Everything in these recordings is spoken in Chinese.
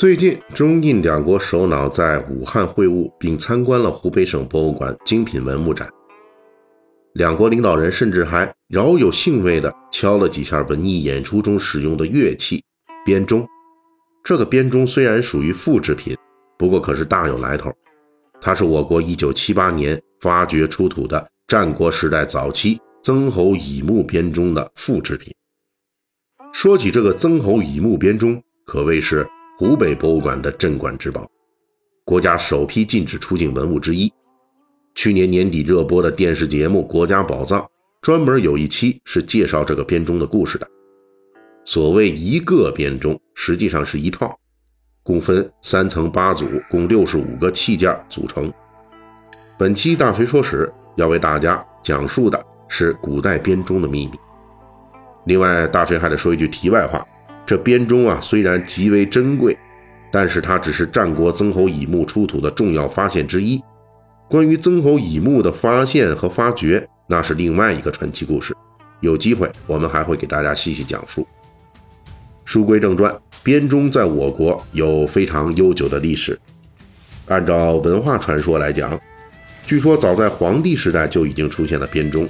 最近，中印两国首脑在武汉会晤，并参观了湖北省博物馆精品文物展。两国领导人甚至还饶有兴味地敲了几下文艺演出中使用的乐器——编钟。这个编钟虽然属于复制品，不过可是大有来头。它是我国1978年发掘出土的战国时代早期曾侯乙墓编钟的复制品。说起这个曾侯乙墓编钟，可谓是……湖北博物馆的镇馆之宝，国家首批禁止出境文物之一。去年年底热播的电视节目《国家宝藏》，专门有一期是介绍这个编钟的故事的。所谓一个编钟，实际上是一套，共分三层八组，共六十五个器件组成。本期大锤说史要为大家讲述的是古代编钟的秘密。另外，大锤还得说一句题外话。这编钟啊，虽然极为珍贵，但是它只是战国曾侯乙墓出土的重要发现之一。关于曾侯乙墓的发现和发掘，那是另外一个传奇故事。有机会我们还会给大家细细讲述。书归正传，编钟在我国有非常悠久的历史。按照文化传说来讲，据说早在黄帝时代就已经出现了编钟。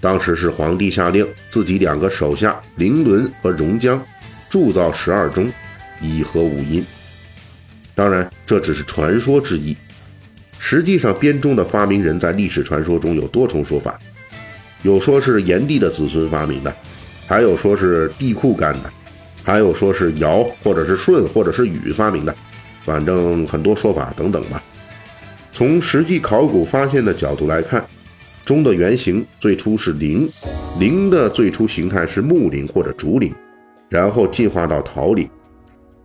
当时是皇帝下令自己两个手下凌伦和荣江。铸造十二钟，以和五音。当然，这只是传说之一。实际上，编钟的发明人在历史传说中有多重说法，有说是炎帝的子孙发明的，还有说是帝喾干的，还有说是尧或者是舜或者是禹发明的。反正很多说法等等吧。从实际考古发现的角度来看，钟的原型最初是铃，铃的最初形态是木铃或者竹铃。然后进化到陶铃，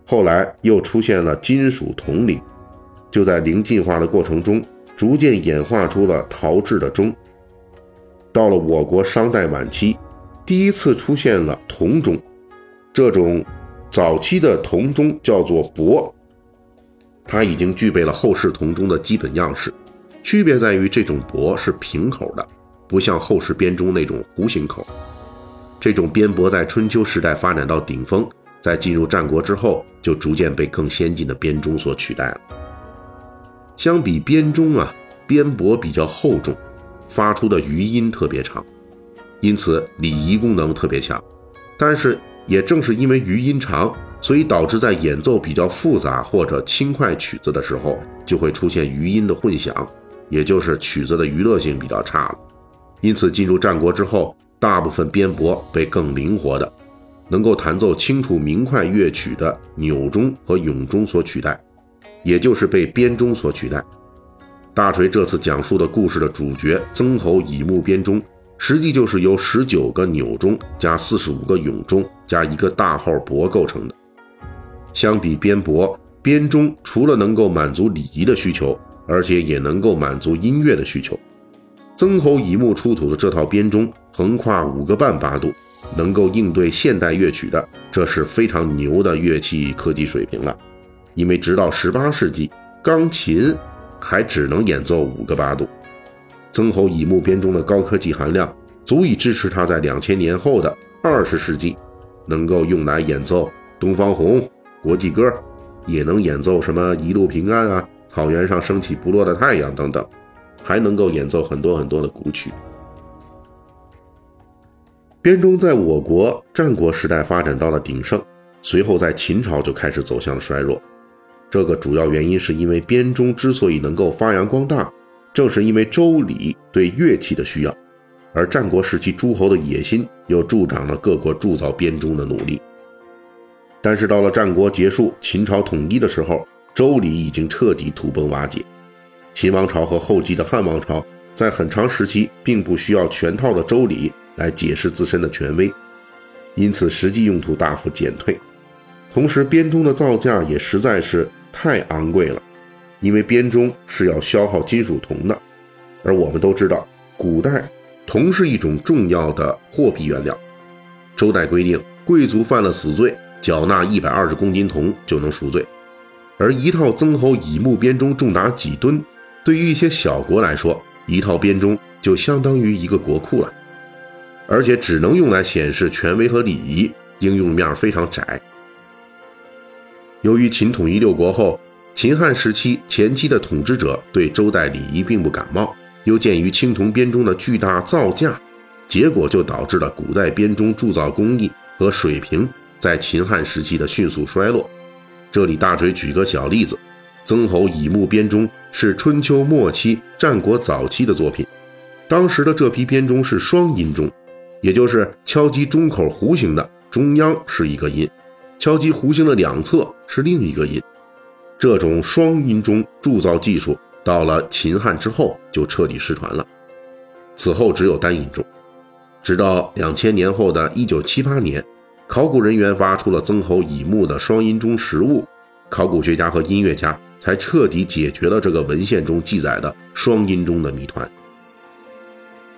后来又出现了金属铜铃，就在零进化的过程中，逐渐演化出了陶制的钟。到了我国商代晚期，第一次出现了铜钟，这种早期的铜钟叫做帛，它已经具备了后世铜钟的基本样式，区别在于这种帛是平口的，不像后世编钟那种弧形口。这种编帛在春秋时代发展到顶峰，在进入战国之后，就逐渐被更先进的编钟所取代了。相比编钟啊，编帛比较厚重，发出的余音特别长，因此礼仪功能特别强。但是也正是因为余音长，所以导致在演奏比较复杂或者轻快曲子的时候，就会出现余音的混响，也就是曲子的娱乐性比较差了。因此进入战国之后。大部分编帛被更灵活的、能够弹奏清楚明快乐曲的钮钟和永钟所取代，也就是被编钟所取代。大锤这次讲述的故事的主角曾侯乙墓编钟，实际就是由十九个钮钟加四十五个永钟加一个大号帛构成的。相比编帛，编钟除了能够满足礼仪的需求，而且也能够满足音乐的需求。曾侯乙墓出土的这套编钟横跨五个半八度，能够应对现代乐曲的，这是非常牛的乐器科技水平了。因为直到十八世纪，钢琴还只能演奏五个八度。曾侯乙墓编钟的高科技含量，足以支持它在两千年后的二十世纪，能够用来演奏《东方红》《国际歌》，也能演奏什么“一路平安”啊，“草原上升起不落的太阳”等等。还能够演奏很多很多的古曲。编钟在我国战国时代发展到了鼎盛，随后在秦朝就开始走向了衰弱。这个主要原因是因为编钟之所以能够发扬光大，正是因为周礼对乐器的需要，而战国时期诸侯的野心又助长了各国铸造编钟的努力。但是到了战国结束、秦朝统一的时候，周礼已经彻底土崩瓦解。秦王朝和后继的汉王朝在很长时期并不需要全套的周礼来解释自身的权威，因此实际用途大幅减退。同时，编钟的造价也实在是太昂贵了，因为编钟是要消耗金属铜的，而我们都知道，古代铜是一种重要的货币原料。周代规定，贵族犯了死罪，缴纳一百二十公斤铜就能赎罪。而一套曾侯乙木编钟重达几吨，对于一些小国来说，一套编钟就相当于一个国库了，而且只能用来显示权威和礼仪，应用面非常窄。由于秦统一六国后，秦汉时期前期的统治者对周代礼仪并不感冒，又鉴于青铜编钟的巨大造价，结果就导致了古代编钟铸造工艺和水平在秦汉时期的迅速衰落。这里大锤举个小例子，曾侯乙墓编钟是春秋末期、战国早期的作品，当时的这批编钟是双音钟，也就是敲击钟口弧形的中央是一个音。敲击弧形的两侧是另一个音，这种双音钟铸造技术到了秦汉之后就彻底失传了。此后只有单音钟，直到两千年后的一九七八年，考古人员挖出了曾侯乙墓的双音钟实物，考古学家和音乐家才彻底解决了这个文献中记载的双音钟的谜团。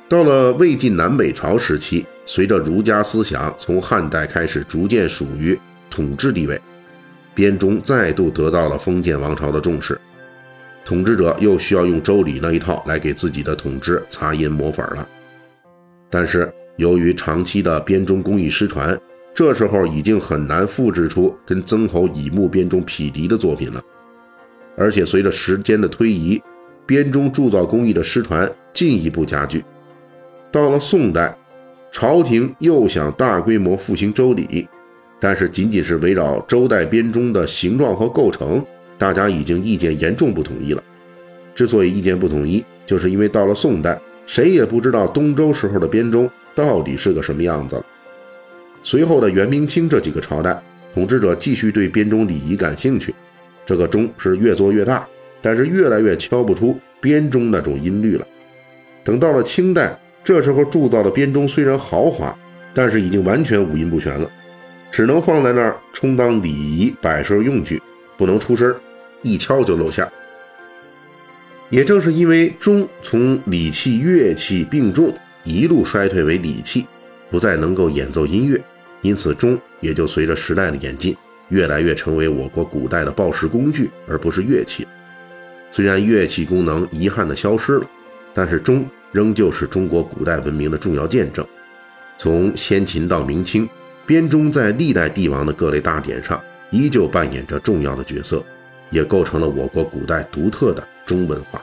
到了魏晋南北朝时期，随着儒家思想从汉代开始逐渐属于。统治地位，编钟再度得到了封建王朝的重视，统治者又需要用周礼那一套来给自己的统治擦阴抹粉了。但是由于长期的编钟工艺失传，这时候已经很难复制出跟曾侯乙墓编钟匹敌的作品了。而且随着时间的推移，编钟铸造工艺的失传进一步加剧。到了宋代，朝廷又想大规模复兴周礼。但是，仅仅是围绕周代编钟的形状和构成，大家已经意见严重不统一了。之所以意见不统一，就是因为到了宋代，谁也不知道东周时候的编钟到底是个什么样子了。随后的元、明清这几个朝代，统治者继续对编钟礼仪感兴趣，这个钟是越做越大，但是越来越敲不出编钟那种音律了。等到了清代，这时候铸造的编钟虽然豪华，但是已经完全五音不全了。只能放在那儿充当礼仪摆设用具，不能出声，一敲就露馅。也正是因为钟从礼器乐器并重，一路衰退为礼器，不再能够演奏音乐，因此钟也就随着时代的演进，越来越成为我国古代的报时工具，而不是乐器。虽然乐器功能遗憾地消失了，但是钟仍旧是中国古代文明的重要见证。从先秦到明清。编钟在历代帝王的各类大典上依旧扮演着重要的角色，也构成了我国古代独特的钟文化。